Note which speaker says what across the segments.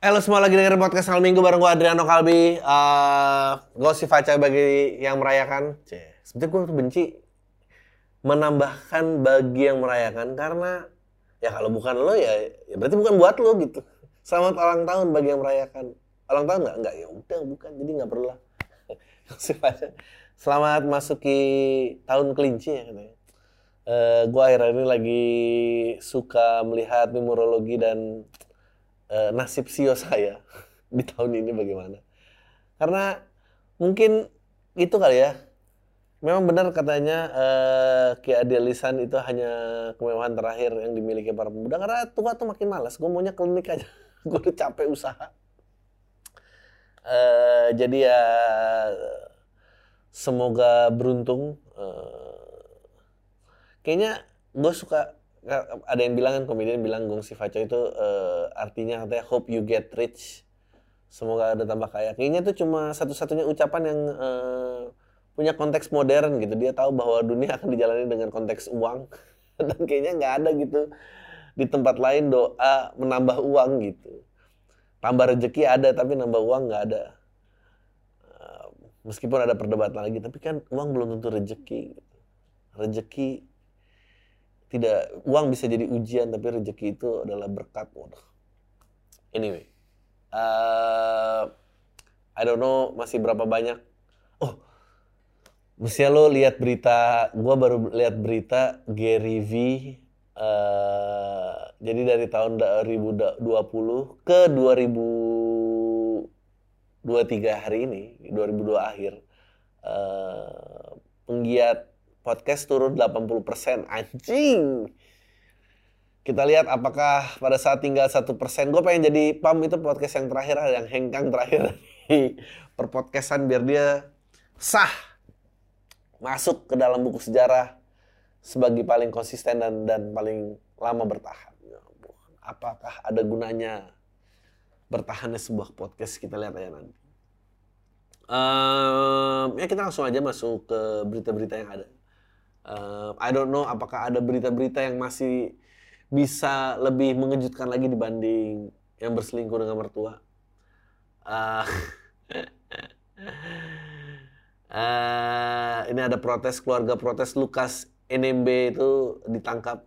Speaker 1: Halo semua lagi dengerin podcast Malam Minggu bareng gue Adriano Kalbi. Uh, gue si Faca bagi yang merayakan. Sebetulnya gue tuh benci menambahkan bagi yang merayakan karena ya kalau bukan lo ya, ya berarti bukan buat lo gitu. Selamat ulang tahun bagi yang merayakan. Ulang tahun nggak? Nggak ya udah bukan. Jadi nggak perlu lah. si Faca. Selamat masuki tahun kelinci ya katanya. Uh, gue akhir ini lagi suka melihat numerologi dan uh, nasib sio saya di tahun ini bagaimana. Karena mungkin itu kali ya. Memang benar katanya uh, Ade Lisan itu hanya kemewahan terakhir yang dimiliki para pemuda. Karena tua tuh makin malas. Gue maunya klinik aja. Gue udah capek usaha. Uh, jadi ya semoga beruntung. Uh, kayaknya gue suka ada yang bilang kan komedian bilang Gong Si Faco itu uh, artinya katanya hope you get rich. Semoga ada tambah kaya. Kayaknya itu cuma satu-satunya ucapan yang uh, punya konteks modern gitu. Dia tahu bahwa dunia akan dijalani dengan konteks uang. Dan kayaknya nggak ada gitu di tempat lain doa menambah uang gitu. Tambah rezeki ada tapi nambah uang nggak ada. Uh, meskipun ada perdebatan lagi tapi kan uang belum tentu rezeki. Gitu. rezeki tidak uang bisa jadi ujian tapi rezeki itu adalah berkat waduh. Anyway uh, I don't know masih berapa banyak? Oh mestinya lo lihat berita gua baru lihat berita Gary V uh, jadi dari tahun 2020 ke 2023 hari ini 2002 akhir uh, penggiat podcast turun 80% anjing. Kita lihat apakah pada saat tinggal satu persen. Gue pengen jadi pam itu podcast yang terakhir yang hengkang terakhir di perpodcastan biar dia sah masuk ke dalam buku sejarah sebagai paling konsisten dan dan paling lama bertahan. Ya apakah ada gunanya bertahannya sebuah podcast? Kita lihat aja nanti. Um, ya kita langsung aja masuk ke berita-berita yang ada uh, I don't know apakah ada berita-berita yang masih bisa lebih mengejutkan lagi dibanding yang berselingkuh dengan mertua. Uh, uh, ini ada protes keluarga protes Lukas NMB itu ditangkap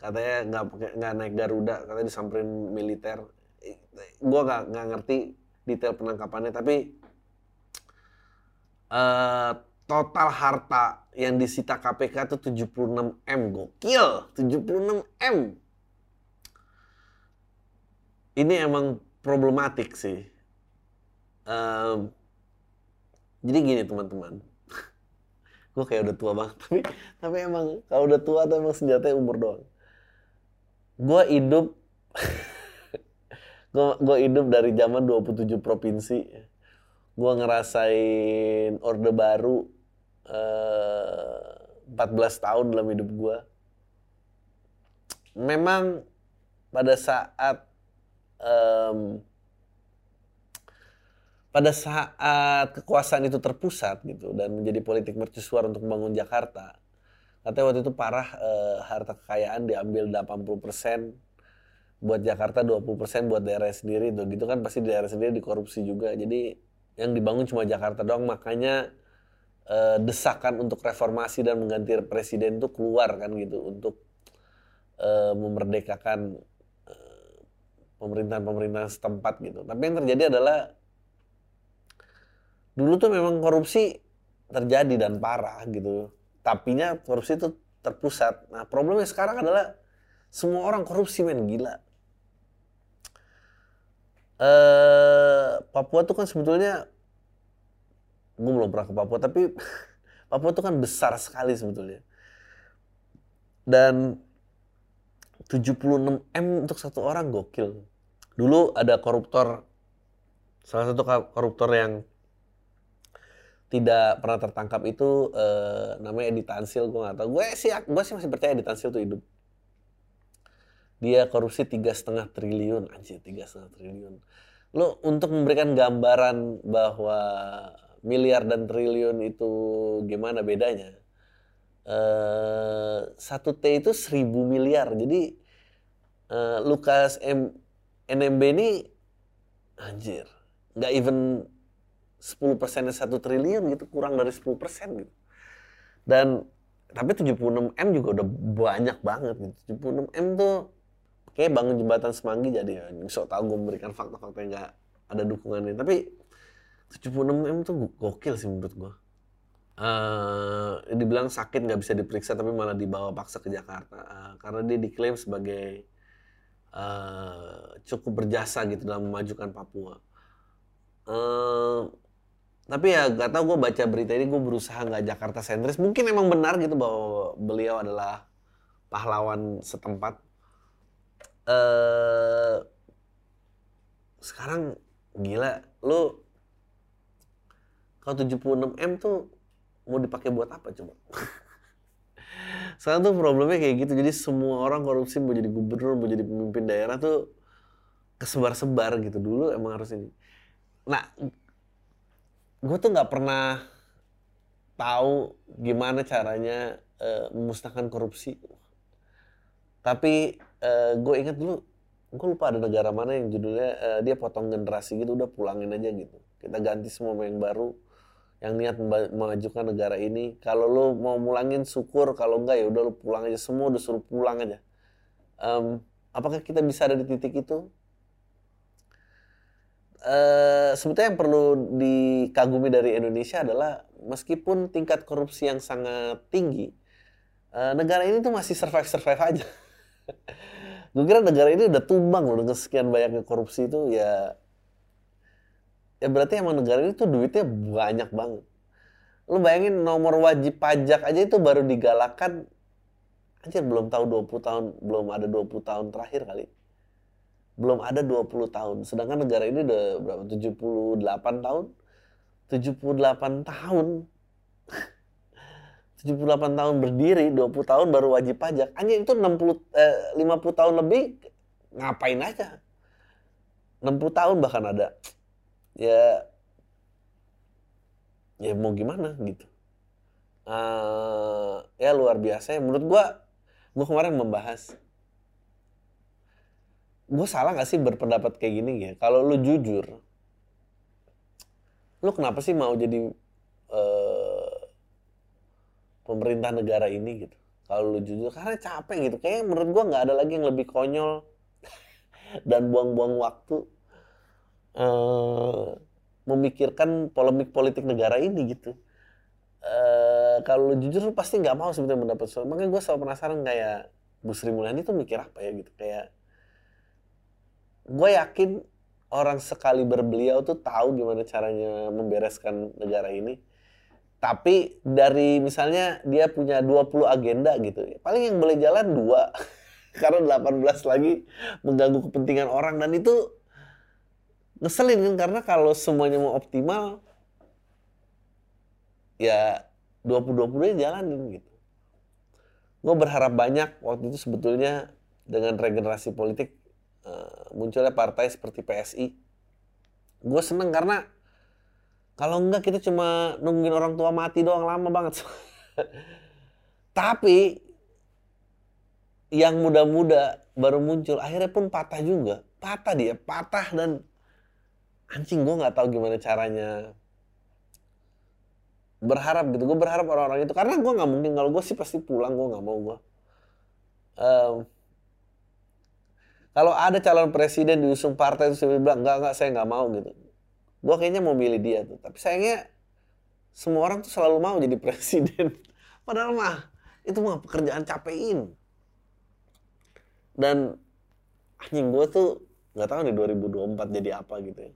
Speaker 1: katanya nggak nggak naik Garuda katanya disamperin militer. Gua nggak nggak ngerti detail penangkapannya tapi uh, total harta yang disita KPK itu 76 M gokil. 76 M. Ini emang problematik sih. Um, jadi gini teman-teman. Gue kayak udah tua banget tapi tapi emang kalau udah tua tuh emang senjatanya umur doang. Gue hidup gue hidup dari zaman 27 provinsi. Gue ngerasain orde baru uh, eh, 14 tahun dalam hidup gue. Memang pada saat um, pada saat kekuasaan itu terpusat gitu dan menjadi politik mercusuar untuk membangun Jakarta, katanya waktu itu parah uh, harta kekayaan diambil 80% buat Jakarta 20% buat daerah sendiri. Tuh gitu kan pasti daerah sendiri dikorupsi juga. Jadi yang dibangun cuma Jakarta doang. Makanya uh, desakan untuk reformasi dan mengganti presiden itu keluar kan gitu untuk uh, memerdekakan uh, pemerintahan-pemerintahan setempat gitu. Tapi yang terjadi adalah dulu tuh memang korupsi terjadi dan parah gitu. Tapinya korupsi itu terpusat. Nah problemnya sekarang adalah semua orang korupsi men gila. Uh, Papua tuh kan sebetulnya gue belum pernah ke Papua tapi Papua itu kan besar sekali sebetulnya. Dan 76 M untuk satu orang gokil. Dulu ada koruptor salah satu koruptor yang tidak pernah tertangkap itu eh, namanya Edi Tansil gue gak tau gue sih gue sih masih percaya Edi Tansil tuh hidup. Dia korupsi tiga setengah triliun anjir tiga setengah triliun. Lo untuk memberikan gambaran bahwa miliar dan triliun itu gimana bedanya? Uh, satu T itu seribu miliar. Jadi uh, Lukas M NMB ini Anjir. Nggak even 10 persennya satu triliun gitu, kurang dari 10 persen gitu. Dan tapi 76 M juga udah banyak banget gitu. 76 M tuh kayak bangun jembatan semanggi jadi ya, sok tahu gue memberikan fakta-fakta yang nggak ada dukungannya. Tapi 76 M tuh gokil sih menurut gue. Uh, dibilang sakit nggak bisa diperiksa tapi malah dibawa paksa ke Jakarta uh, karena dia diklaim sebagai uh, cukup berjasa gitu dalam memajukan Papua. Uh, tapi ya gak tau gue baca berita ini gue berusaha nggak Jakarta sentris mungkin emang benar gitu bahwa beliau adalah pahlawan setempat uh, sekarang gila lu kalau 76 m tuh mau dipakai buat apa coba? Sekarang tuh problemnya kayak gitu. Jadi semua orang korupsi mau jadi gubernur mau jadi pemimpin daerah tuh kesebar-sebar gitu. Dulu emang harus ini. Nah gue tuh nggak pernah tahu gimana caranya uh, memusnahkan korupsi. Tapi uh, gue ingat dulu, gue lupa ada negara mana yang judulnya uh, dia potong generasi gitu, udah pulangin aja gitu. Kita ganti semua yang baru, yang niat memajukan negara ini. Kalau lo mau mulangin syukur, kalau enggak ya udah lo pulang aja semua, udah suruh pulang aja. Um, apakah kita bisa ada di titik itu? uh, sebetulnya yang perlu dikagumi dari Indonesia adalah meskipun tingkat korupsi yang sangat tinggi, uh, negara ini tuh masih survive survive aja. Gue kira negara ini udah tumbang loh dengan sekian banyaknya korupsi itu ya ya berarti emang negara ini tuh duitnya banyak banget. Lu bayangin nomor wajib pajak aja itu baru digalakan anjir belum tahu 20 tahun, belum ada 20 tahun terakhir kali belum ada 20 tahun. Sedangkan negara ini udah berapa? 78 tahun. 78 tahun. 78 tahun berdiri, 20 tahun baru wajib pajak. Anjing itu 60 eh, 50 tahun lebih ngapain aja? 60 tahun bahkan ada. Ya ya mau gimana gitu. Uh, ya luar biasa ya. Menurut gua gua kemarin membahas gue salah gak sih berpendapat kayak gini ya? Kalau lu jujur, lu kenapa sih mau jadi uh, pemerintah negara ini gitu? Kalau lu jujur, karena capek gitu. Kayaknya menurut gue nggak ada lagi yang lebih konyol dan buang-buang waktu uh, memikirkan polemik politik negara ini gitu. Uh, kalau jujur pasti nggak mau sebetulnya mendapat suara. Makanya gue selalu penasaran kayak Bu Sri Mulyani tuh mikir apa ya gitu kayak gue yakin orang sekali berbeliau tuh tahu gimana caranya membereskan negara ini. Tapi dari misalnya dia punya 20 agenda gitu. Paling yang boleh jalan dua. karena 18 lagi mengganggu kepentingan orang dan itu ngeselin kan karena kalau semuanya mau optimal ya 20-20 jalanin gitu. Gue berharap banyak waktu itu sebetulnya dengan regenerasi politik uh, munculnya partai seperti PSI. Gue seneng karena kalau enggak kita cuma nungguin orang tua mati doang lama banget. Tapi yang muda-muda baru muncul akhirnya pun patah juga. Patah dia, patah dan anjing gue nggak tahu gimana caranya berharap gitu. Gue berharap orang-orang itu karena gue nggak mungkin. Kalau gue sih pasti pulang gue nggak mau gue um, kalau ada calon presiden diusung partai itu saya bilang enggak enggak saya nggak mau gitu. Gue kayaknya mau milih dia tuh. Tapi sayangnya semua orang tuh selalu mau jadi presiden. Padahal mah itu mah pekerjaan capein dan anjing gue tuh nggak tahu nih 2024 jadi apa gitu ya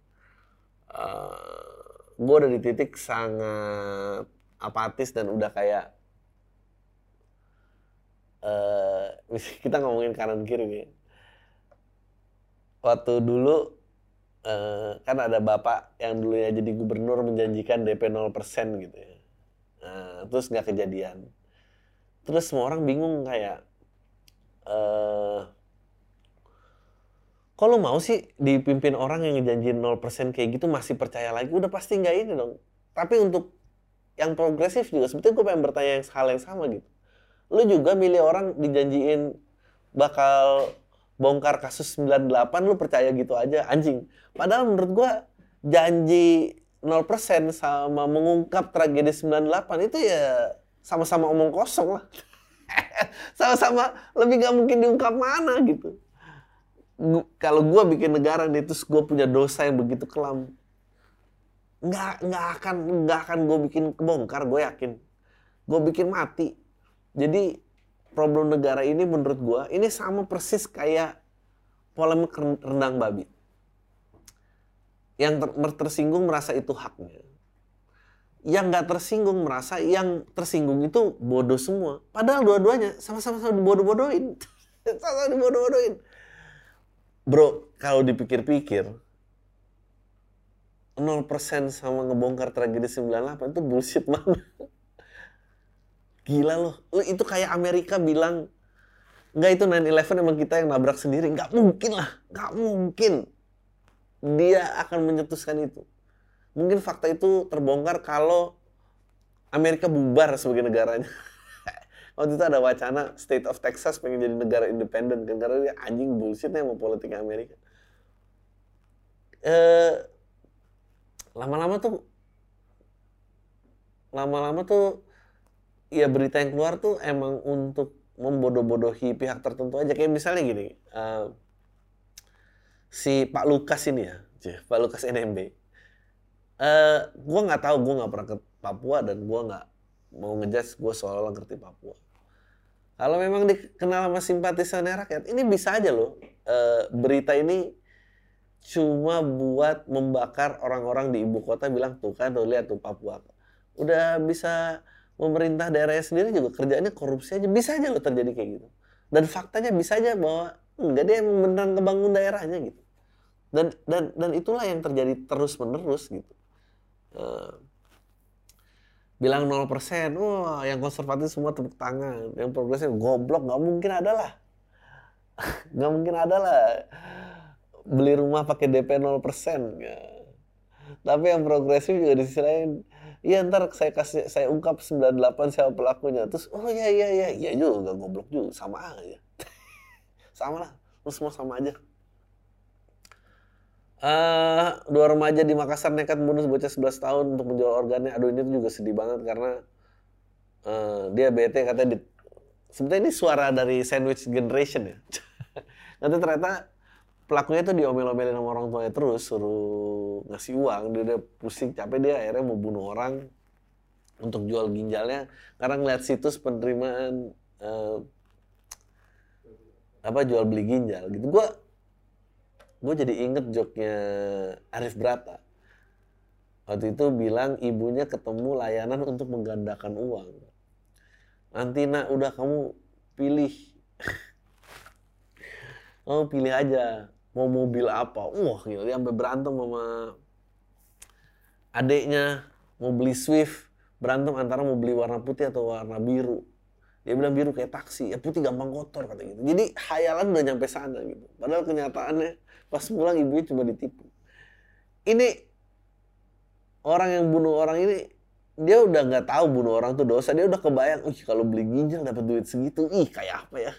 Speaker 1: uh, eh, gue udah di titik sangat apatis dan udah kayak uh, kita ngomongin kanan kiri nih waktu dulu uh, kan ada bapak yang dulunya jadi gubernur menjanjikan DP 0% gitu ya. Nah, terus nggak kejadian. Terus semua orang bingung kayak uh, kalau mau sih dipimpin orang yang ngejanjiin 0% kayak gitu masih percaya lagi udah pasti nggak ini dong. Tapi untuk yang progresif juga sebetulnya gue pengen bertanya yang hal yang sama gitu. Lu juga milih orang dijanjiin bakal bongkar kasus 98 lu percaya gitu aja anjing. Padahal menurut gua janji 0% sama mengungkap tragedi 98 itu ya sama-sama omong kosong lah. sama-sama lebih gak mungkin diungkap mana gitu. Kalau gua bikin negara nih terus gua punya dosa yang begitu kelam, nggak nggak akan nggak akan gue bikin kebongkar gue yakin. Gue bikin mati. Jadi problem negara ini menurut gue ini sama persis kayak polemik rendang babi. Yang ter tersinggung merasa itu haknya. Yang nggak tersinggung merasa yang tersinggung itu bodoh semua. Padahal dua-duanya sama-sama dibodoh-bodohin sama-sama dibodoh-bodohin bro kalau dipikir-pikir 0% sama ngebongkar tragedi 98 itu bullshit mana. Gila loh. Itu kayak Amerika bilang, nggak itu 9-11 emang kita yang nabrak sendiri. Nggak mungkin lah. Nggak mungkin. Dia akan menyetuskan itu. Mungkin fakta itu terbongkar kalau Amerika bubar sebagai negaranya. Waktu itu ada wacana State of Texas pengen jadi negara independen kan karena dia anjing bullshitnya sama politik Amerika. Eh, lama-lama tuh lama-lama tuh ya berita yang keluar tuh emang untuk membodoh-bodohi pihak tertentu aja. Kayak misalnya gini uh, si Pak Lukas ini ya Pak Lukas NMB eh, gue nggak tahu gue nggak pernah ke Papua dan gue nggak mau ngejudge gue seolah-olah ngerti Papua kalau memang dikenal sama simpatisan rakyat ini bisa aja loh uh, berita ini cuma buat membakar orang-orang di ibu kota bilang tuh kan tuh lihat tuh Papua. Udah bisa pemerintah daerahnya sendiri juga kerjaannya korupsi aja bisa aja lo terjadi kayak gitu. Dan faktanya bisa aja bahwa enggak dia emang beneran kebangun daerahnya gitu. Dan dan dan itulah yang terjadi terus menerus gitu. Uh, bilang 0% wah yang konservatif semua tepuk tangan yang progresif goblok nggak mungkin ada lah nggak mungkin ada lah beli rumah pakai DP 0%. Ya. Tapi yang progresif juga di sisi lain, iya ntar saya kasih saya ungkap 98 siapa pelakunya. Terus oh iya iya iya iya juga goblok juga sama aja. sama lah, lu semua sama aja. Uh, dua remaja di Makassar nekat bunuh bocah 11 tahun untuk menjual organnya. Aduh ini tuh juga sedih banget karena uh, dia bete katanya di sebetulnya ini suara dari sandwich generation ya. Nanti ternyata pelakunya tuh diomel-omelin sama orang tuanya terus suruh ngasih uang dia udah pusing capek dia akhirnya mau bunuh orang untuk jual ginjalnya karena ngeliat situs penerimaan uh, apa jual beli ginjal gitu gue gue jadi inget joknya Arif Brata. Waktu itu bilang ibunya ketemu layanan untuk menggandakan uang. Nanti nak udah kamu pilih. Kamu pilih aja mau mobil apa. Wah gitu. Dia sampai berantem sama adiknya mau beli Swift. Berantem antara mau beli warna putih atau warna biru. Dia bilang biru kayak taksi. Ya putih gampang kotor kata gitu. Jadi hayalan udah nyampe sana gitu. Padahal kenyataannya pas pulang ibunya cuma ditipu. Ini orang yang bunuh orang ini dia udah nggak tahu bunuh orang tuh dosa. Dia udah kebayang ih kalau beli ginjal dapat duit segitu ih kayak apa ya?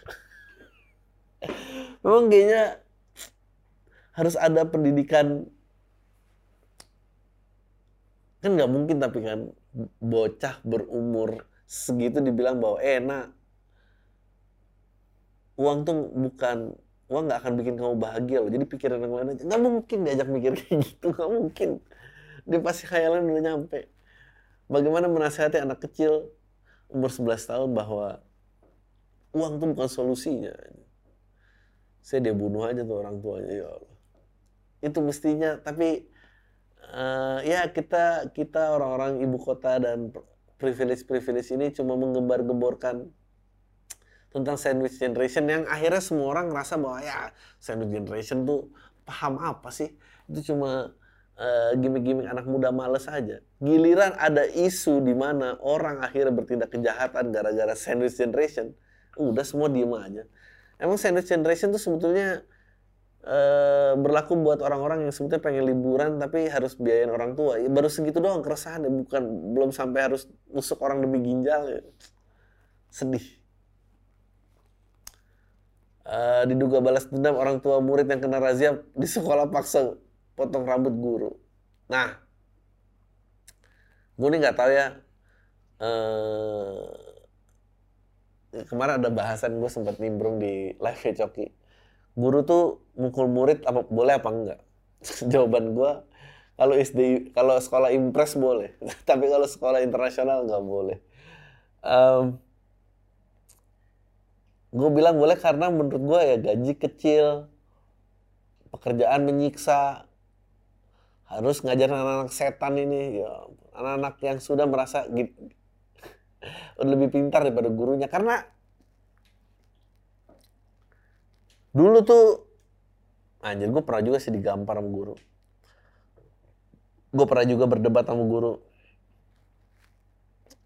Speaker 1: Memang kayaknya harus ada pendidikan kan nggak mungkin tapi kan bocah berumur segitu dibilang bahwa enak uang tuh bukan uang nggak akan bikin kamu bahagia loh. Jadi pikiran yang lain aja. Nggak mungkin diajak mikir kayak gitu. Nggak mungkin. Dia pasti khayalan udah nyampe. Bagaimana menasihati anak kecil umur 11 tahun bahwa uang tuh bukan solusinya. Saya dia bunuh aja tuh orang tuanya ya Allah. Itu mestinya. Tapi uh, ya kita kita orang-orang ibu kota dan privilege-privilege ini cuma menggembar-gemborkan tentang sandwich generation yang akhirnya semua orang ngerasa bahwa ya sandwich generation tuh paham apa sih itu cuma uh, gimmick-gimmick anak muda males aja giliran ada isu di mana orang akhirnya bertindak kejahatan gara-gara sandwich generation udah semua diem aja emang sandwich generation tuh sebetulnya Eh, berlaku buat orang-orang yang sebetulnya pengen liburan tapi harus biayain orang tua. Ya, baru segitu doang keresahan ya, bukan belum sampai harus nusuk orang demi ginjal ya. Sedih. Uh, diduga balas dendam orang tua murid yang kena razia di sekolah paksa potong rambut guru. Nah, gue nih nggak tahu ya. Uh, kemarin ada bahasan gue sempat nimbrung di live Coki. Guru tuh mukul murid apa boleh apa enggak? Jawaban gue kalau SD kalau sekolah impres boleh, tapi kalau sekolah internasional nggak boleh. Um, gue bilang boleh karena menurut gue ya gaji kecil pekerjaan menyiksa harus ngajar anak-anak setan ini ya anak-anak yang sudah merasa lebih pintar daripada gurunya. Karena dulu tuh anjir gue pernah juga sih digampar sama guru. Gue pernah juga berdebat sama guru.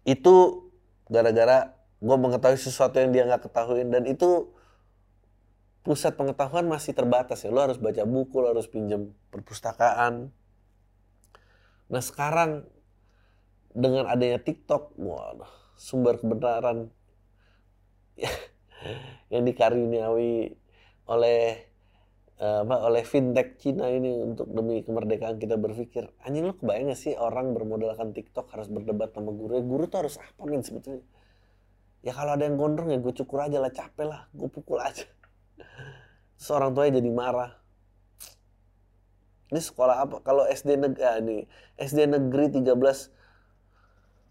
Speaker 1: Itu gara-gara gue mengetahui sesuatu yang dia nggak ketahui dan itu pusat pengetahuan masih terbatas ya. Lo harus baca buku lo harus pinjam perpustakaan. Nah sekarang dengan adanya TikTok waduh sumber kebenaran yang dikaruniai oleh apa oleh fintech Cina ini untuk demi kemerdekaan kita berpikir. Anjing lo kebayang gak sih orang bermodalkan TikTok harus berdebat sama guru? Guru tuh harus apa nih sebetulnya ya kalau ada yang gondrong ya gue cukur aja lah capek lah gue pukul aja. Seorang tua jadi marah. Ini sekolah apa? Kalau SD negeri ah, ini SD negeri 13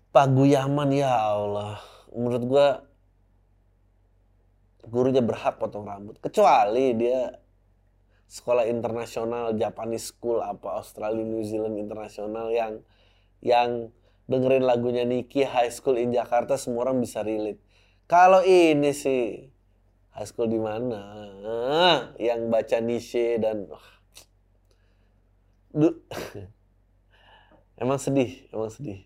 Speaker 1: Paguyaman ya Allah. Menurut gue gurunya berhak potong rambut. Kecuali dia sekolah internasional Japanese school apa Australia New Zealand internasional yang yang dengerin lagunya Niki High School in Jakarta semua orang bisa relate. Kalau ini sih High School di mana? Yang baca Nishe dan emang sedih, emang sedih.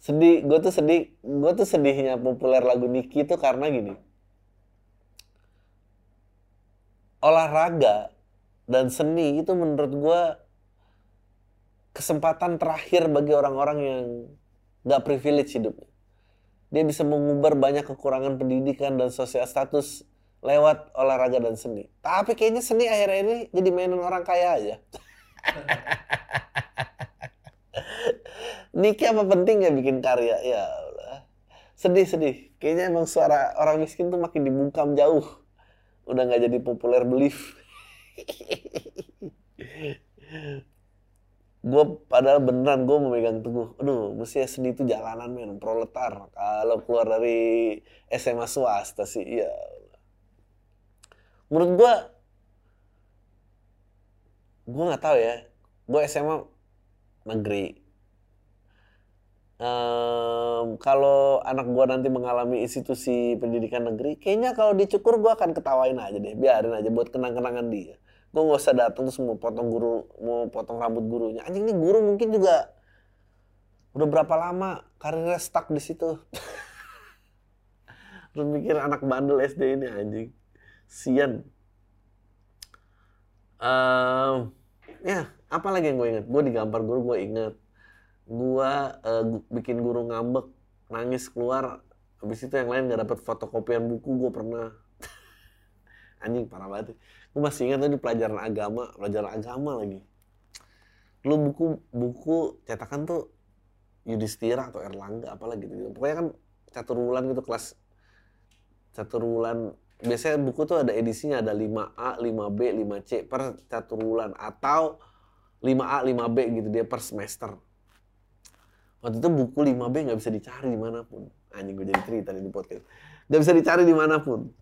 Speaker 1: Sedih, gue tuh sedih, gue tuh sedihnya populer lagu Niki tuh karena gini. Olahraga dan seni itu menurut gue kesempatan terakhir bagi orang-orang yang gak privilege hidupnya. Dia bisa mengubah banyak kekurangan pendidikan dan sosial status lewat olahraga dan seni. Tapi kayaknya seni akhirnya ini jadi mainan orang kaya aja. Niki apa penting ya bikin karya? Ya Allah. Sedih-sedih. Kayaknya emang suara orang miskin tuh makin dibungkam jauh. Udah gak jadi populer belief. gue padahal beneran gue memegang teguh. Aduh mesti seni itu jalanan men. Proletar. Kalau keluar dari SMA swasta sih ya menurut gue gue nggak tahu ya. Gue SMA negeri. Um, kalau anak gue nanti mengalami institusi pendidikan negeri kayaknya kalau dicukur gue akan ketawain aja deh. Biarin aja buat kenang-kenangan dia gue gak usah datang terus mau potong guru mau potong rambut gurunya. Anjing nih guru mungkin juga udah berapa lama karirnya stuck di situ? Lu mikir anak bandel SD ini anjing. Sian. Um, ya apa lagi yang gue inget gue digampar guru gue inget gue uh, bikin guru ngambek nangis keluar. Habis itu yang lain gak dapet fotokopian buku gue pernah. Anjing parah banget gue masih ingat di pelajaran agama pelajaran agama lagi lu buku buku cetakan tuh Yudhistira atau Erlangga apalah gitu, pokoknya kan catur bulan gitu kelas catur bulan biasanya buku tuh ada edisinya ada 5A, 5B, 5C per catur bulan atau 5A, 5B gitu dia per semester. Waktu itu buku 5B nggak bisa dicari di mana pun. Anjing gue jadi cerita di podcast. Nggak bisa dicari di mana pun.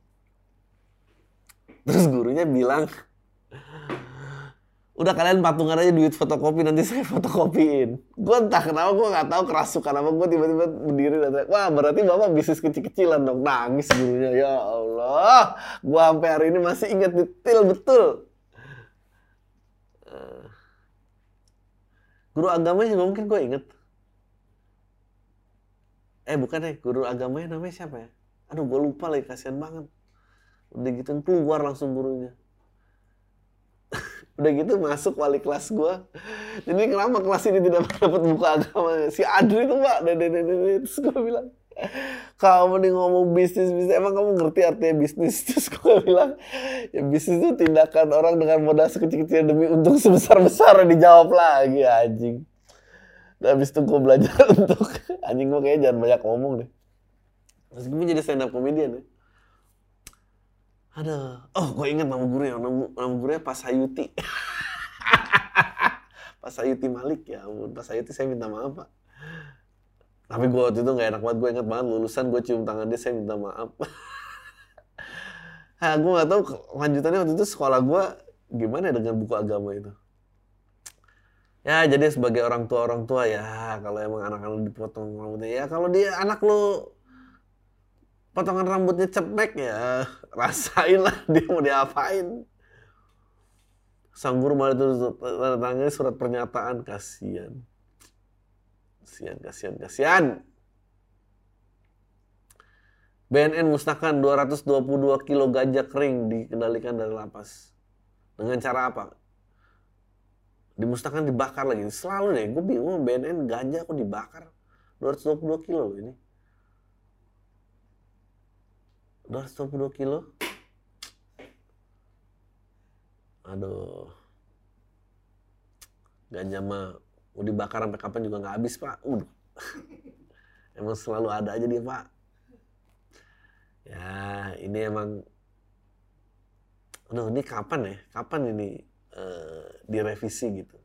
Speaker 1: Terus gurunya bilang, udah kalian patungan aja duit fotokopi nanti saya fotokopiin. Gue entah kenapa gue nggak tahu kerasukan apa gue tiba-tiba berdiri dan wah berarti bapak bisnis kecil-kecilan dong nangis gurunya ya Allah gue sampai hari ini masih ingat detail betul. Guru agamanya juga mungkin gue inget. Eh bukan deh, guru agamanya namanya siapa ya? Aduh gue lupa lagi kasihan banget udah gitu keluar langsung gurunya. Udah gitu masuk wali kelas gue jadi kenapa kelas ini tidak dapat buku agama. Si Adri itu pak terus gue bilang kamu nih ngomong bisnis bisnis. Emang kamu ngerti artinya bisnis? Terus gue bilang ya bisnis itu tindakan orang dengan modal sekecil-kecil demi untung sebesar-besar. Dijawab lagi anjing. Dan habis itu gue belajar untuk anjing gue kayaknya jangan banyak ngomong deh. Terus gue jadi stand up comedian ya ada. Oh gue ingat nama gurunya. Nama, nama gurunya Pak Sayuti. Pak Sayuti Malik. Ya ampun Pak Sayuti saya minta maaf Pak. Tapi gue waktu itu gak enak banget, gue inget banget lulusan gue cium tangan dia, saya minta maaf. nah, gue gak tahu lanjutannya waktu itu sekolah gue gimana ya dengan buku agama itu. Ya jadi sebagai orang tua orang tua ya kalau emang anak-anak dipotong rambutnya ya kalau dia anak lu potongan rambutnya cepek ya rasain lah dia mau diapain. Sang guru malah tanda surat pernyataan kasihan. Kasihan, kasihan, kasihan. BNN musnahkan 222 kilo ganja kering dikendalikan dari lapas. Dengan cara apa? Dimusnahkan dibakar lagi. Selalu deh, gue bingung BNN ganja kok dibakar. 222 kilo ini. 222 kilo. Aduh. Ganja mah mau dibakar sampai kapan juga nggak habis pak. Udah emang selalu ada aja dia pak. Ya ini emang aduh ini kapan ya? Kapan ini uh, direvisi gitu?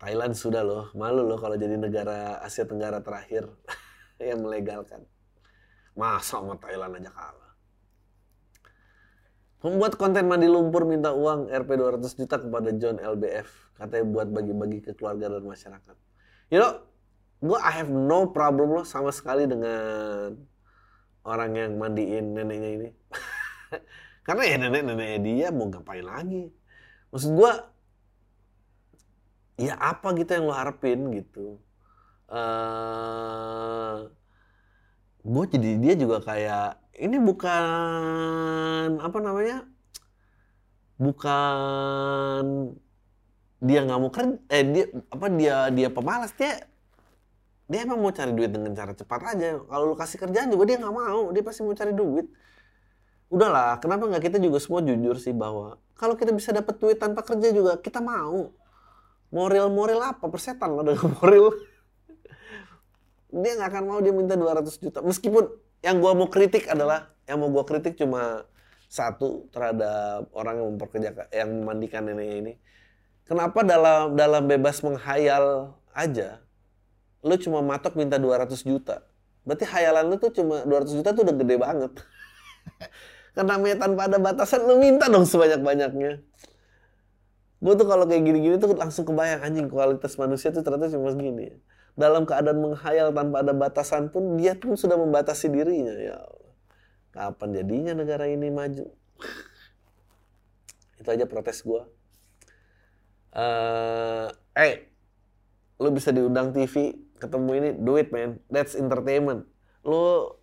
Speaker 1: Thailand sudah loh. Malu loh kalau jadi negara Asia Tenggara terakhir yang melegalkan masa sama Thailand aja kalah Membuat konten mandi lumpur minta uang Rp 200 juta kepada John LBF. Katanya buat bagi-bagi ke keluarga dan masyarakat. You know, gue I have no problem loh sama sekali dengan orang yang mandiin neneknya ini. Karena ya nenek-neneknya dia mau ngapain lagi. Maksud gue, ya apa gitu yang lo harapin gitu. Uh, gue jadi dia juga kayak ini bukan apa namanya bukan dia nggak mau kerja eh dia apa dia dia pemalas dia dia emang mau cari duit dengan cara cepat aja. Kalau lu kasih kerjaan juga dia nggak mau dia pasti mau cari duit. Udahlah kenapa nggak kita juga semua jujur sih bahwa kalau kita bisa dapat duit tanpa kerja juga kita mau. Moral moral apa? Persetan lah dengan moral dia nggak akan mau dia minta 200 juta meskipun yang gua mau kritik adalah yang mau gua kritik cuma satu terhadap orang yang memperkerjakan yang memandikan nenek ini. Kenapa dalam dalam bebas menghayal aja lu cuma matok minta 200 juta. Berarti hayalan lu tuh cuma 200 juta tuh udah gede banget. Karena namanya tanpa ada batasan lu minta dong sebanyak-banyaknya. Gue tuh kalau kayak gini-gini tuh langsung kebayang anjing kualitas manusia tuh ternyata cuma segini dalam keadaan menghayal tanpa ada batasan pun dia pun sudah membatasi dirinya ya. Kapan jadinya negara ini maju? Itu aja protes gue. Uh, eh, lu bisa diundang TV, ketemu ini, do it man. That's entertainment. Lu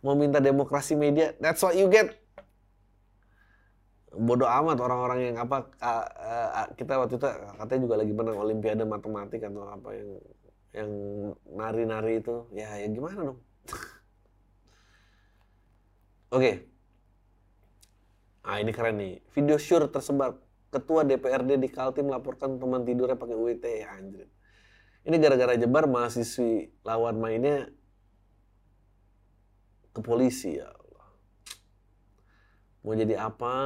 Speaker 1: mau minta demokrasi media, that's what you get. Bodoh amat orang-orang yang apa, uh, kita waktu itu katanya juga lagi menang olimpiade matematik atau apa yang yang nari-nari itu ya ya gimana dong? Oke. Okay. ah ini keren nih. Video sure tersebar. Ketua DPRD di Kaltim melaporkan teman tidurnya pakai UIT ya anjir. Ini gara-gara jebar mahasiswi lawan mainnya ke polisi ya Allah. Mau jadi apa?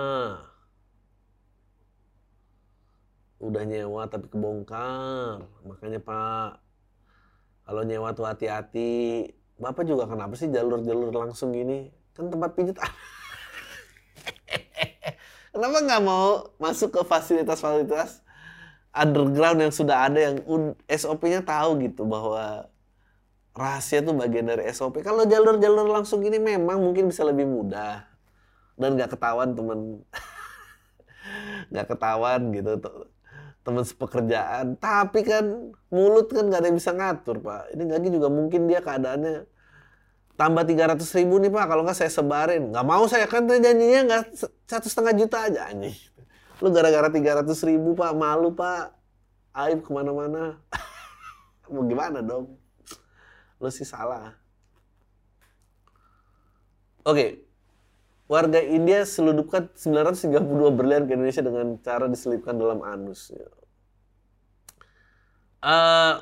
Speaker 1: Udah nyewa tapi kebongkar. Makanya pak kalau nyewa tuh hati-hati. Bapak juga kenapa sih jalur-jalur langsung gini? Kan tempat pijat. kenapa nggak mau masuk ke fasilitas-fasilitas underground yang sudah ada yang SOP-nya tahu gitu bahwa rahasia tuh bagian dari SOP. Kalau jalur-jalur langsung gini memang mungkin bisa lebih mudah dan nggak ketahuan temen nggak ketahuan gitu teman sepekerjaan. Tapi kan mulut kan nggak ada yang bisa ngatur pak. Ini lagi juga mungkin dia keadaannya tambah tiga ratus ribu nih pak. Kalau nggak saya sebarin. Nggak mau saya kan janjinya nggak satu setengah juta aja nih lu gara-gara tiga ratus ribu pak malu pak. Aib ke mana-mana. Mau gimana dong? Lu sih salah. Oke, warga India seludupkan 932 berlian ke Indonesia dengan cara diselipkan dalam anus. Uh,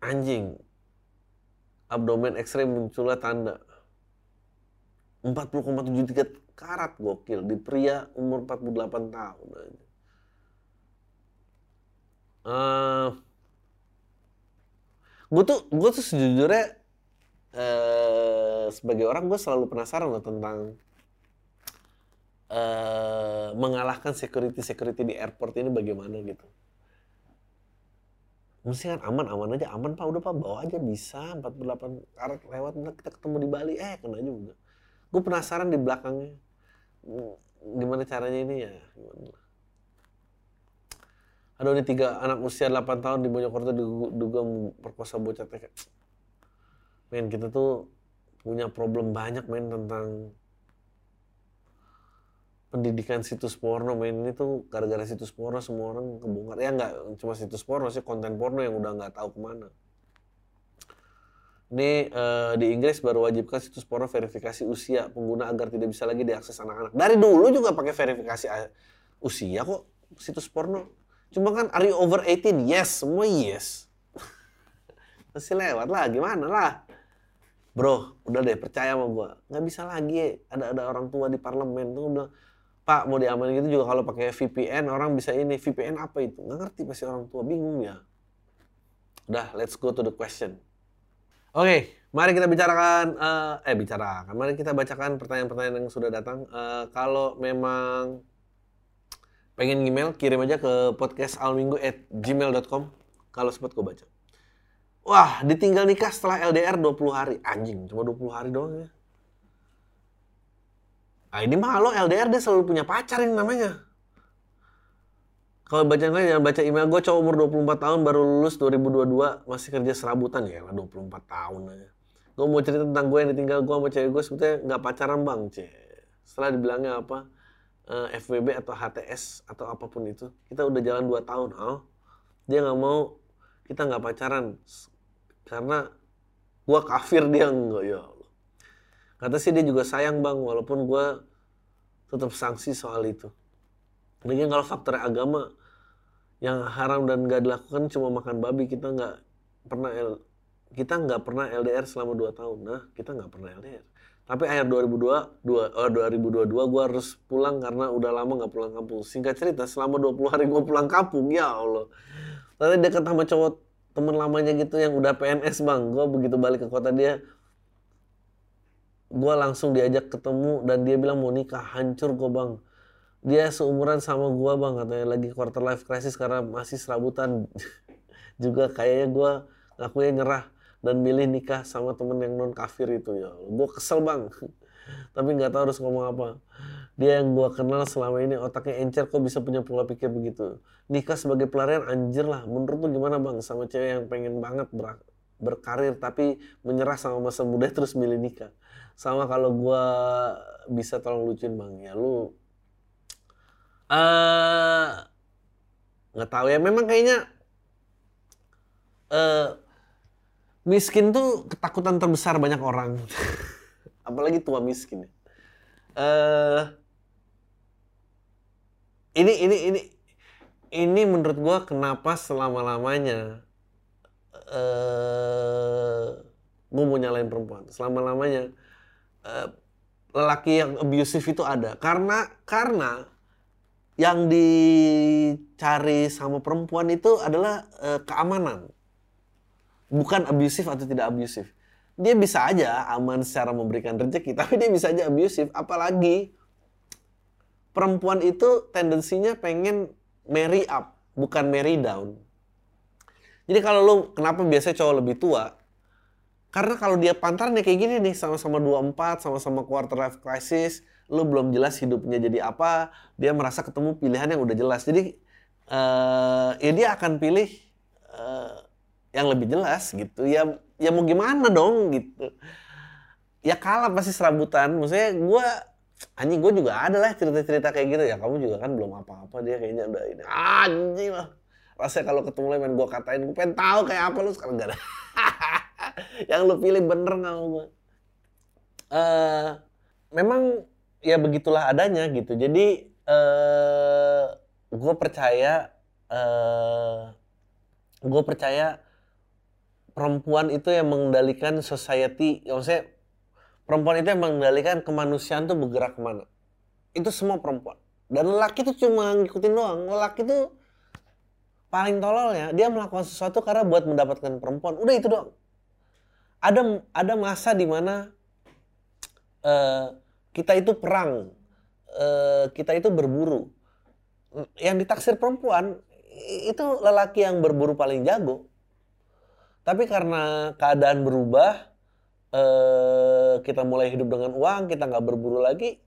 Speaker 1: anjing, abdomen X-ray munculnya tanda 40,73 karat gokil di pria umur 48 tahun. Uh, gue tuh gue tuh sejujurnya uh, sebagai orang gue selalu penasaran loh tentang uh, mengalahkan security security di airport ini bagaimana gitu. Mesti kan aman aman aja. Aman pak. Udah pak. Bawa aja. Bisa. 48 karat lewat. Kita ketemu di Bali. Eh kena juga. Gue penasaran di belakangnya. Gimana caranya ini ya? Gimana? Aduh ini tiga anak usia 8 tahun di Mojokerto diduga perkosa bocah TK. Men kita tuh punya problem banyak men tentang pendidikan situs porno men. Ini tuh gara-gara situs porno semua orang kebongkar. Ya nggak cuma situs porno sih konten porno yang udah nggak tahu ke mana. Ini uh, di Inggris baru wajibkan situs porno verifikasi usia pengguna agar tidak bisa lagi diakses anak-anak. Dari dulu juga pakai verifikasi usia kok situs porno. Cuma kan are you over 18 yes semua yes. Masih lewat lah gimana lah bro udah deh percaya sama gue nggak bisa lagi ada ada orang tua di parlemen tuh udah Pak mau diamanin gitu juga kalau pakai VPN orang bisa ini VPN apa itu? Nggak ngerti pasti orang tua bingung ya. Udah let's go to the question. Oke okay, mari kita bicarakan uh, eh bicarakan mari kita bacakan pertanyaan-pertanyaan yang sudah datang. Uh, kalau memang pengen email kirim aja ke podcast alminggu at gmail.com kalau sempat gue baca wah ditinggal nikah setelah LDR 20 hari anjing cuma 20 hari doang ya Nah, ini mah lo LDR dia selalu punya pacar yang namanya. Kalau baca jangan baca email gue cowok umur 24 tahun baru lulus 2022 masih kerja serabutan ya lah 24 tahun aja. Gue mau cerita tentang gue yang ditinggal gue sama cewek gue sebetulnya nggak pacaran bang c. Setelah dibilangnya apa eh, FWB atau HTS atau apa pun itu kita udah jalan 2 tahun. Oh, dia nggak mau kita nggak pacaran karena gue kafir dia enggak ya Kata sih dia juga sayang bang, walaupun gue tetap sanksi soal itu. Mungkin kalau faktor agama yang haram dan gak dilakukan cuma makan babi, kita nggak pernah L, kita nggak pernah LDR selama 2 tahun. Nah, kita nggak pernah LDR. Tapi akhir 2002, 2, oh, 2022 gue harus pulang karena udah lama nggak pulang kampung. Singkat cerita, selama 20 hari gue pulang kampung, ya Allah. Tadi dekat sama cowok temen lamanya gitu yang udah PNS bang. Gue begitu balik ke kota dia, gue langsung diajak ketemu dan dia bilang mau nikah hancur gue bang. Dia seumuran sama gue bang katanya. Lagi quarter life crisis karena masih serabutan. Juga kayaknya gue ngakunya nyerah dan milih nikah sama temen yang non kafir itu ya gue kesel bang. Tapi nggak tahu harus ngomong apa dia yang gue kenal selama ini otaknya encer kok bisa punya pola pikir begitu? Nikah sebagai pelarian anjir lah. Menurut tuh gimana bang sama cewek yang pengen banget ber berkarir tapi menyerah sama masa muda terus milih nikah? Sama kalau gue bisa tolong lucuin bang ya lu eh, nggak uh, tahu ya. Memang kayaknya uh, miskin tuh ketakutan terbesar banyak orang. Apalagi tua miskin uh, ini ini ini ini menurut gue kenapa selama lamanya uh, gue mau nyalain perempuan. Selama lamanya uh, lelaki yang abusive itu ada. Karena karena yang dicari sama perempuan itu adalah uh, keamanan. Bukan abusive atau tidak abusive. Dia bisa aja aman secara memberikan rezeki tapi dia bisa aja abusive. Apalagi perempuan itu tendensinya pengen marry up bukan marry down jadi kalau lu kenapa biasanya cowok lebih tua karena kalau dia pantaran ya kayak gini nih, sama-sama 24, sama-sama quarter life crisis, lu belum jelas hidupnya jadi apa, dia merasa ketemu pilihan yang udah jelas. Jadi uh, ya dia akan pilih uh, yang lebih jelas gitu. Ya ya mau gimana dong gitu. Ya kalah pasti serabutan. Maksudnya gue anjing gue juga ada lah cerita-cerita kayak gitu ya. Kamu juga kan belum apa-apa dia kayaknya udah ini. Anjing lah. Rasanya kalau ketemu lagi main gue katain, gue pengen tahu kayak apa lu sekarang gak ada. yang lu pilih bener nggak gue uh, memang ya begitulah adanya gitu jadi uh, gue percaya uh, gue percaya perempuan itu yang mengendalikan society ya maksudnya perempuan itu yang mengendalikan kemanusiaan tuh bergerak ke mana? Itu semua perempuan. Dan lelaki tuh cuma ngikutin doang. Lelaki tuh paling tololnya dia melakukan sesuatu karena buat mendapatkan perempuan. Udah itu doang. Ada ada masa di mana uh, kita itu perang. Uh, kita itu berburu. Yang ditaksir perempuan itu lelaki yang berburu paling jago. Tapi karena keadaan berubah uh, kita mulai hidup dengan uang kita nggak berburu lagi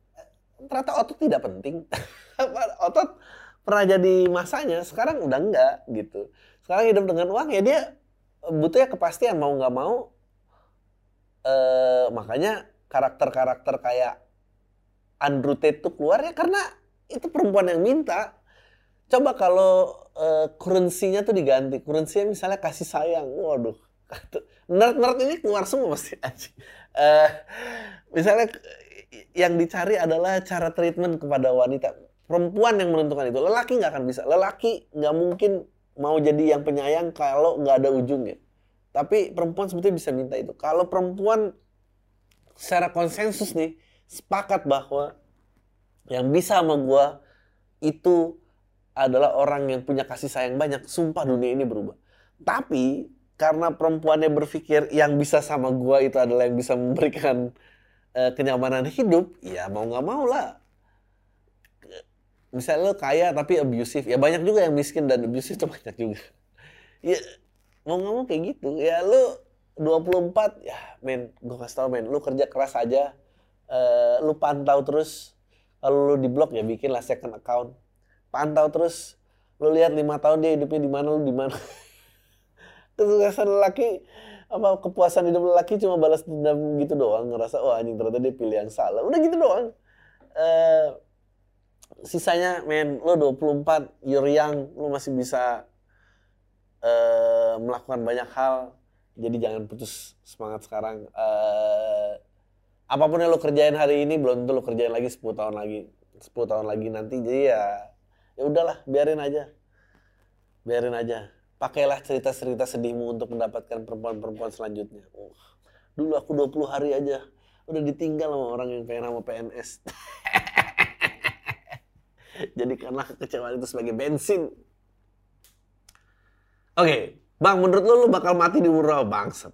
Speaker 1: ternyata otot tidak penting. Otot pernah jadi masanya sekarang udah enggak gitu. Sekarang hidup dengan uang ya dia butuhnya kepastian mau nggak mau eh, makanya karakter-karakter kayak Andrew Tate tuh keluar ya karena itu perempuan yang minta. Coba kalau eh, currency-nya tuh diganti currency misalnya kasih sayang waduh nerd-nerd ini keluar semua pasti eh, misalnya yang dicari adalah cara treatment kepada wanita perempuan yang menentukan itu. Lelaki nggak akan bisa. Lelaki nggak mungkin mau jadi yang penyayang kalau nggak ada ujungnya. Tapi perempuan sebetulnya bisa minta itu. Kalau perempuan secara konsensus nih sepakat bahwa yang bisa sama gue itu adalah orang yang punya kasih sayang banyak. Sumpah dunia ini berubah. Tapi karena perempuannya berpikir yang bisa sama gue itu adalah yang bisa memberikan uh, kenyamanan hidup, ya mau nggak mau lah. Misalnya lo kaya tapi abusive ya banyak juga yang miskin dan abusive tuh banyak juga. Ya mau ngomong kayak gitu. Ya lo 24 ya men gue kasih tau men lu kerja keras aja uh, lu pantau terus. Kalau lu di blog ya bikin lah second account. Pantau terus lu lihat lima tahun dia hidupnya di mana lu di mana kesuksesan lelaki apa kepuasan hidup lelaki cuma balas dendam gitu doang. Ngerasa oh, anjing ternyata dia pilih yang salah. Udah gitu doang. Uh, sisanya men lo 24 you're young lo masih bisa uh, melakukan banyak hal. Jadi jangan putus semangat sekarang. Uh, apa pun yang lo kerjain hari ini belum tentu lo kerjain lagi 10 tahun lagi 10 tahun lagi nanti. Jadi ya ya udahlah biarin aja. Biarin aja pakailah cerita-cerita sedihmu untuk mendapatkan perempuan-perempuan selanjutnya oh, dulu aku 20 hari aja udah ditinggal sama orang yang pengen sama PNS Jadikanlah kekecewaan itu sebagai bensin. Oke, okay. Bang, menurut lu, lu bakal mati di umur berapa? Bangsat.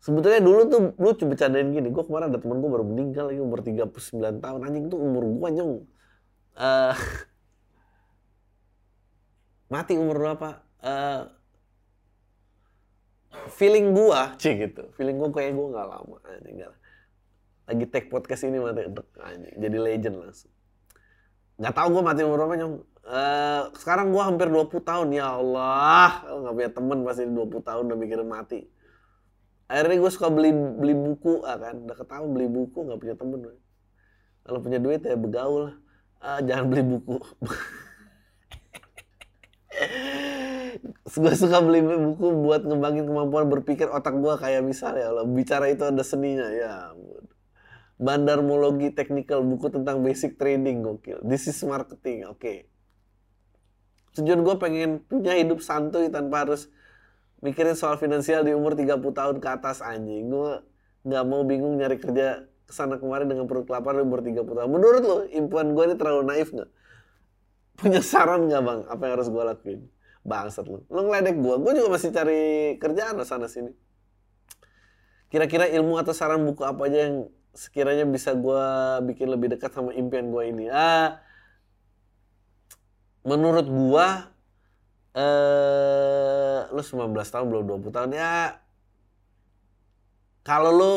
Speaker 1: Sebetulnya dulu tuh lu coba bercandain gini, gue kemarin ada temen gue baru meninggal lagi umur 39 tahun, anjing tuh umur gue nyong. Uh, mati umur berapa? Uh, feeling gua, cih gitu. Feeling gua kayak gua nggak lama, anjing gak. Lagi take podcast ini mati, anjing, jadi legend langsung. Nggak tahu gue mati umur berapa nyong. Uh, sekarang gue hampir 20 tahun ya Allah. Nggak punya temen pasti 20 tahun udah mikirin mati. Akhirnya gue suka beli beli buku ah kan. Udah ketahuan beli buku nggak punya temen kalau punya duit ya begaul ah, jangan beli buku gue suka beli buku buat ngembangin kemampuan berpikir otak gue kayak misalnya Allah bicara itu ada seninya ya Bandarmologi Technical, buku tentang basic trading, gokil. This is marketing, oke. Okay. Tujuan gue pengen punya hidup santuy tanpa harus mikirin soal finansial di umur 30 tahun ke atas anjing. Gue nggak mau bingung nyari kerja ke sana kemarin dengan perut lapar di umur 30 tahun. Menurut lo, impuan gue ini terlalu naif nggak? Punya saran nggak bang? Apa yang harus gue lakuin? Bangsat lo. Lo ngeledek gue. Gue juga masih cari kerjaan sana sini. Kira-kira ilmu atau saran buku apa aja yang sekiranya bisa gue bikin lebih dekat sama impian gue ini ah menurut gue eh lu 19 tahun belum 20 tahun ya kalau lu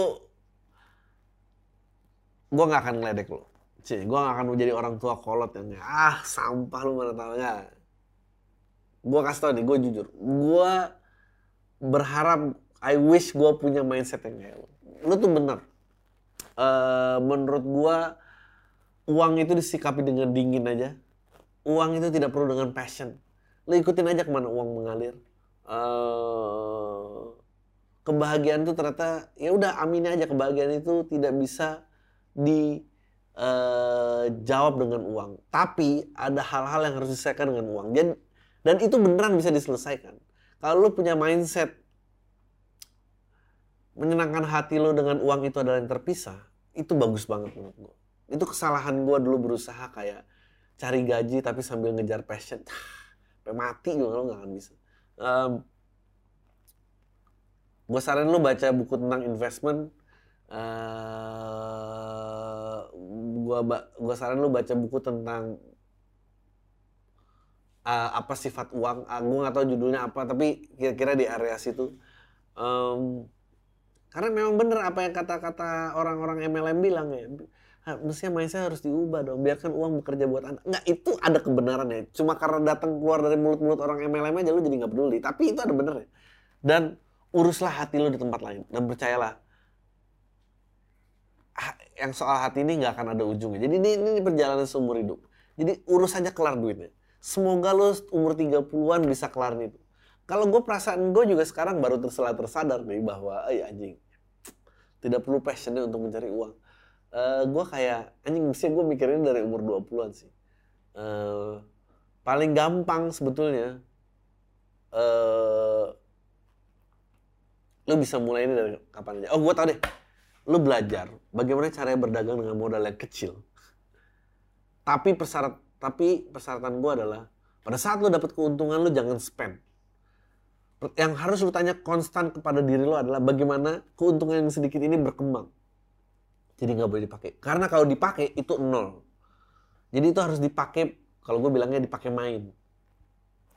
Speaker 1: gue nggak akan ngeledek lu Cih, gue gak akan menjadi orang tua kolot yang ah sampah lu mana tau ya. Gue kasih tau nih, gue jujur. Gue berharap, I wish gue punya mindset yang kayak lu. Lu tuh bener uh, menurut gua uang itu disikapi dengan dingin aja. Uang itu tidak perlu dengan passion. Lo ikutin aja ke mana uang mengalir. Uh, kebahagiaan itu ternyata ya udah amin aja kebahagiaan itu tidak bisa dijawab dengan uang. Tapi ada hal-hal yang harus diselesaikan dengan uang. Dan dan itu beneran bisa diselesaikan. Kalau lu punya mindset menyenangkan hati lo dengan uang itu adalah yang terpisah, itu bagus banget menurut gue. Itu kesalahan gue dulu berusaha kayak cari gaji tapi sambil ngejar passion. Sampai mati juga lo gak akan bisa. Um, gue saranin lo baca buku tentang investment. Uh, gua gua saranin lo baca buku tentang uh, apa sifat uang. Gue gak tahu judulnya apa, tapi kira-kira di area situ. Um, karena memang bener apa yang kata-kata orang-orang MLM bilang ya. Mestinya mindset harus diubah dong. Biarkan uang bekerja buat anda. Nggak, itu ada kebenarannya. Cuma karena datang keluar dari mulut-mulut orang MLM aja lu jadi nggak peduli. Tapi itu ada benernya. Dan uruslah hati lu di tempat lain. Dan percayalah. Yang soal hati ini nggak akan ada ujungnya. Jadi ini, ini perjalanan seumur hidup. Jadi urus aja kelar duitnya. Semoga lu umur 30-an bisa kelar itu. Kalau gue perasaan gue juga sekarang baru terselah tersadar nih bahwa, eh anjing, tidak perlu passionnya untuk mencari uang. Uh, gue kayak, anjing mesti gue mikirin dari umur 20-an sih. Uh, paling gampang sebetulnya, uh, lu bisa mulai ini dari kapan aja. Oh gue tau deh, lu belajar bagaimana caranya berdagang dengan modal yang kecil. Tapi persyarat, tapi persyaratan gue adalah pada saat lu dapat keuntungan lu jangan spend yang harus lu tanya konstan kepada diri lo adalah bagaimana keuntungan yang sedikit ini berkembang. Jadi nggak boleh dipakai. Karena kalau dipakai itu nol. Jadi itu harus dipakai, kalau gue bilangnya dipakai main.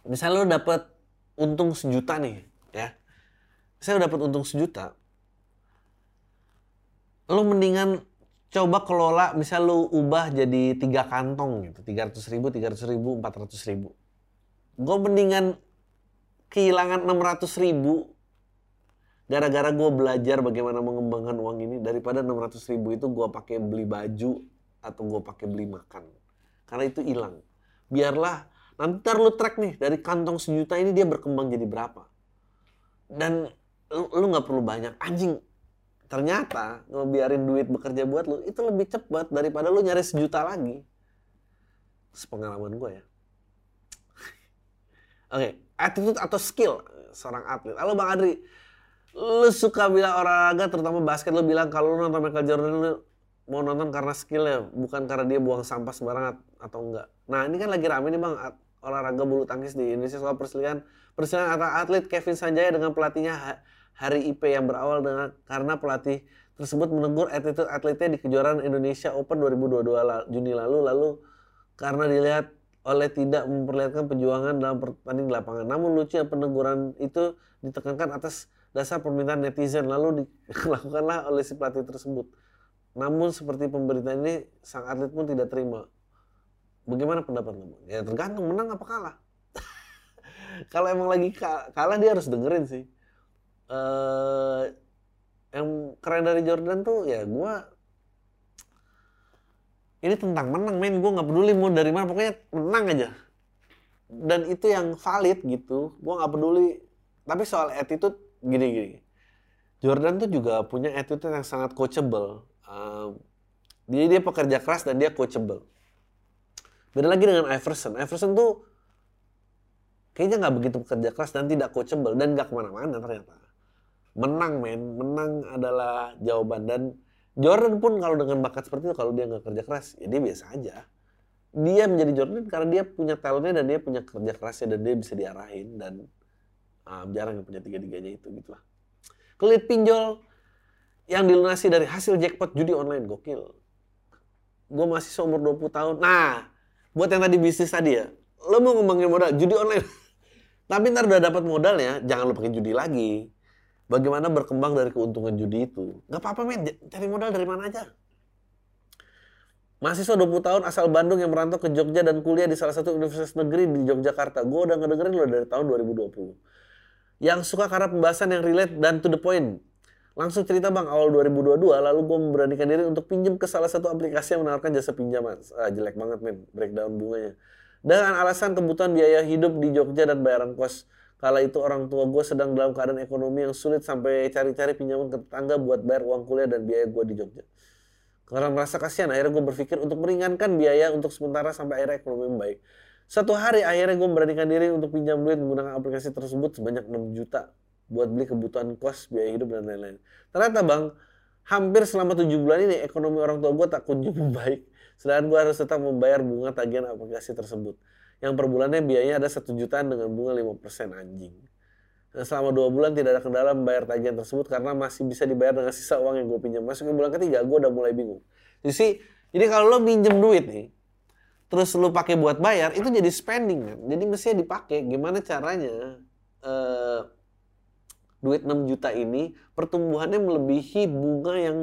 Speaker 1: Misalnya lo dapet untung sejuta nih, ya. Saya dapat untung sejuta. Lo mendingan coba kelola, misal lo ubah jadi tiga kantong gitu. 300 ribu, 300 ribu, 400 ribu. Gue mendingan kehilangan 600 ribu gara-gara gue belajar bagaimana mengembangkan uang ini daripada 600 ribu itu gue pakai beli baju atau gue pakai beli makan karena itu hilang biarlah nanti ntar lu track nih dari kantong sejuta ini dia berkembang jadi berapa dan lu nggak perlu banyak anjing ternyata ngebiarin duit bekerja buat lu itu lebih cepat daripada lu nyari sejuta lagi. Sepengalaman gue ya. Oke okay attitude atau skill seorang atlet. Halo Bang Adri, lu suka bilang olahraga terutama basket. Lu bilang kalau lu nonton Michael Jordan lu mau nonton karena skill ya, bukan karena dia buang sampah sembarangan atau enggak. Nah ini kan lagi rame nih Bang. Olahraga bulu tangkis di Indonesia. Soal perselingkuhan perselingkuhan antara atlet Kevin Sanjaya dengan pelatihnya Hari IP yang berawal dengan karena pelatih tersebut menegur attitude atletnya di kejuaraan Indonesia Open 2022 Juni lalu lalu karena dilihat oleh tidak memperlihatkan perjuangan dalam pertandingan lapangan. Namun lucu peneguran itu ditekankan atas dasar permintaan netizen lalu dilakukanlah oleh si pelatih tersebut. Namun seperti pemberitaan ini sang atlet pun tidak terima. Bagaimana pendapat kamu? Ya tergantung menang apa kalah. Kalau emang lagi kalah dia harus dengerin sih. Uh, yang keren dari Jordan tuh ya gue ini tentang menang men. Gue nggak peduli mau dari mana pokoknya menang aja. Dan itu yang valid gitu. Gue nggak peduli. Tapi soal attitude gini gini. Jordan tuh juga punya attitude yang sangat coachable. Um, dia dia pekerja keras dan dia coachable. Beda lagi dengan Iverson. Iverson tuh kayaknya nggak begitu pekerja keras dan tidak coachable dan nggak ke mana-mana ternyata menang men. Menang adalah jawaban. Dan Jordan pun kalau dengan bakat seperti itu kalau dia nggak kerja keras ya dia biasa aja. Dia menjadi Jordan karena dia punya talentnya dan dia punya kerja kerasnya dan dia bisa diarahin dan uh, jarang yang punya tiga tiganya itu gitulah kulit pinjol yang dilunasi dari hasil jackpot judi online gokil. Gue masih seumur 20 tahun. Nah buat yang tadi bisnis tadi ya lo mau ngembangin modal judi online? Tapi ntar udah dapat modalnya jangan lo pakai judi lagi Bagaimana berkembang dari keuntungan judi itu? Gak apa-apa men, cari modal dari mana aja. Mahasiswa 20 tahun asal Bandung yang merantau ke Jogja dan kuliah di salah satu universitas negeri di Yogyakarta. Gue udah ngedengerin lo dari tahun 2020. Yang suka karena pembahasan yang relate dan to the point. Langsung cerita bang, awal 2022 lalu gue memberanikan diri untuk pinjam ke salah satu aplikasi yang menawarkan jasa pinjaman. Ah, jelek banget men, breakdown bunganya. Dengan alasan kebutuhan biaya hidup di Jogja dan bayaran kos Kala itu orang tua gue sedang dalam keadaan ekonomi yang sulit sampai cari-cari pinjaman ke tetangga buat bayar uang kuliah dan biaya gue di Jogja. Karena merasa kasihan, akhirnya gue berpikir untuk meringankan biaya untuk sementara sampai akhirnya ekonomi membaik. Satu hari akhirnya gue memberanikan diri untuk pinjam duit menggunakan aplikasi tersebut sebanyak 6 juta buat beli kebutuhan kos, biaya hidup, dan lain-lain. Ternyata bang, hampir selama 7 bulan ini ekonomi orang tua gue tak kunjung membaik. Sedangkan gue harus tetap membayar bunga tagihan aplikasi tersebut yang per bulannya biayanya ada satu jutaan dengan bunga 5% anjing. Dan selama dua bulan tidak ada kendala membayar tagihan tersebut karena masih bisa dibayar dengan sisa uang yang gue pinjam. Masuk ke bulan ketiga, gue udah mulai bingung. Jadi, jadi kalau lo pinjem duit nih, terus lo pakai buat bayar, itu jadi spending kan. Jadi mestinya dipakai. Gimana caranya uh, duit 6 juta ini pertumbuhannya melebihi bunga yang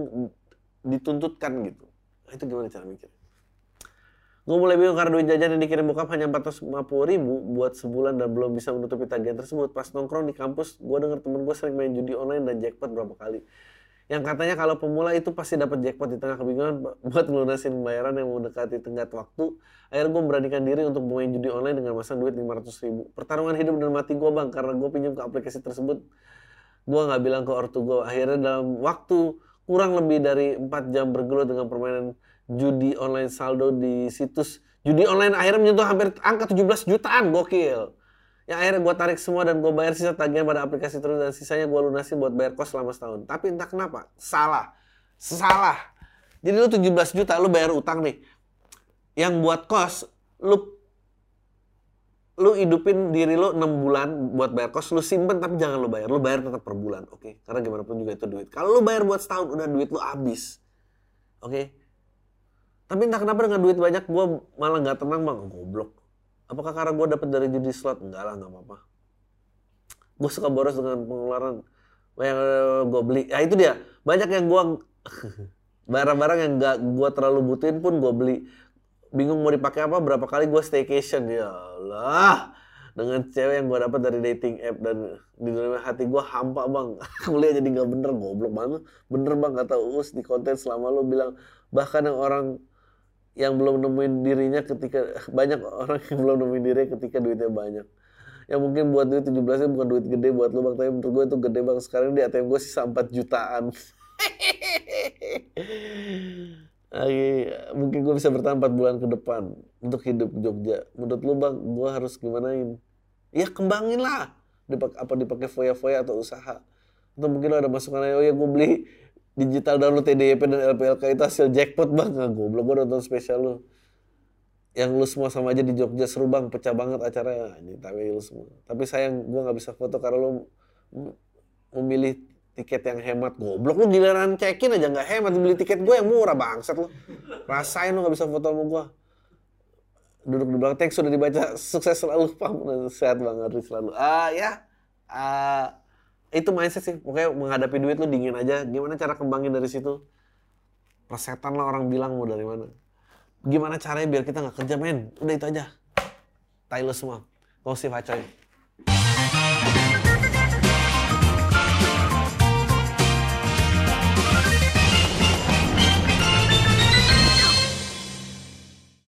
Speaker 1: dituntutkan gitu. Nah, itu gimana cara mikirnya? Gue mulai bingung karena duit jajan yang dikirim bokap hanya 450 ribu buat sebulan dan belum bisa menutupi tagihan tersebut. Pas nongkrong di kampus, gue denger temen gue sering main judi online dan jackpot berapa kali. Yang katanya kalau pemula itu pasti dapat jackpot di tengah kebingungan buat melunasin bayaran yang mendekati tenggat waktu. Akhirnya gue beranikan diri untuk main judi online dengan masang duit 500 ribu. Pertarungan hidup dan mati gue bang, karena gue pinjam ke aplikasi tersebut. Gue nggak bilang ke ortu gue. Akhirnya dalam waktu kurang lebih dari 4 jam bergelut dengan permainan judi online saldo di situs judi online akhirnya menyentuh hampir angka 17 jutaan gokil yang akhirnya gue tarik semua dan gue bayar sisa tagihan pada aplikasi terus dan sisanya gue lunasin buat bayar kos selama setahun tapi entah kenapa salah salah jadi lu 17 juta lu bayar utang nih yang buat kos lu lu hidupin diri lu 6 bulan buat bayar kos, lu simpen tapi jangan lu bayar. Lu bayar tetap per bulan, oke? Okay? Karena gimana pun juga itu duit. Kalau lu bayar buat setahun udah duit lu habis. Oke? Okay? Tapi entah kenapa dengan duit banyak gue malah nggak tenang bang, goblok. Apakah karena gue dapet dari judi slot? Enggak lah, nggak apa-apa. Gue suka boros dengan pengeluaran yang gue beli. Ya itu dia. Banyak yang gue barang-barang yang nggak gue terlalu butuhin pun gue beli. Bingung mau dipakai apa? Berapa kali gue staycation ya Allah dengan cewek yang gue dapat dari dating app dan di dalam hati gue hampa bang kuliah jadi nggak bener goblok banget bener bang kata us di konten selama lo bilang bahkan yang orang yang belum nemuin dirinya ketika banyak orang yang belum nemuin dirinya ketika duitnya banyak. Yang mungkin buat duit 17 nya bukan duit gede buat lu bang. Tapi menurut gue itu gede bang. Sekarang di ATM gue sisa 4 jutaan. Lagi, mungkin gue bisa bertahan 4 bulan ke depan untuk hidup Jogja. Menurut lu bang gue harus gimanain? Ya kembangin lah. Dipak, apa dipakai foya-foya atau usaha. Atau mungkin lo ada masukan oh ya gue beli digital download TDP dan LPLK itu hasil jackpot bang. Nggak goblok gue nonton spesial lu. Yang lu semua sama aja di Jogja seru bang. Pecah banget acaranya. Ini tapi lu semua. Tapi sayang gue nggak bisa foto karena lu memilih tiket yang hemat. Goblok lu giliran cekin aja nggak hemat. Beli tiket gue yang murah bangsat lu. Rasain lu nggak bisa foto sama gue duduk di belakang teks sudah dibaca. Sukses selalu pam sehat banget selalu. Ah ya. Ah itu mindset sih pokoknya menghadapi duit lu dingin aja. Gimana cara kembangin dari situ? Persetan lah orang bilang mau dari mana. Gimana caranya biar kita nggak kerja men? Udah itu aja. Tai lu semua. Kau sih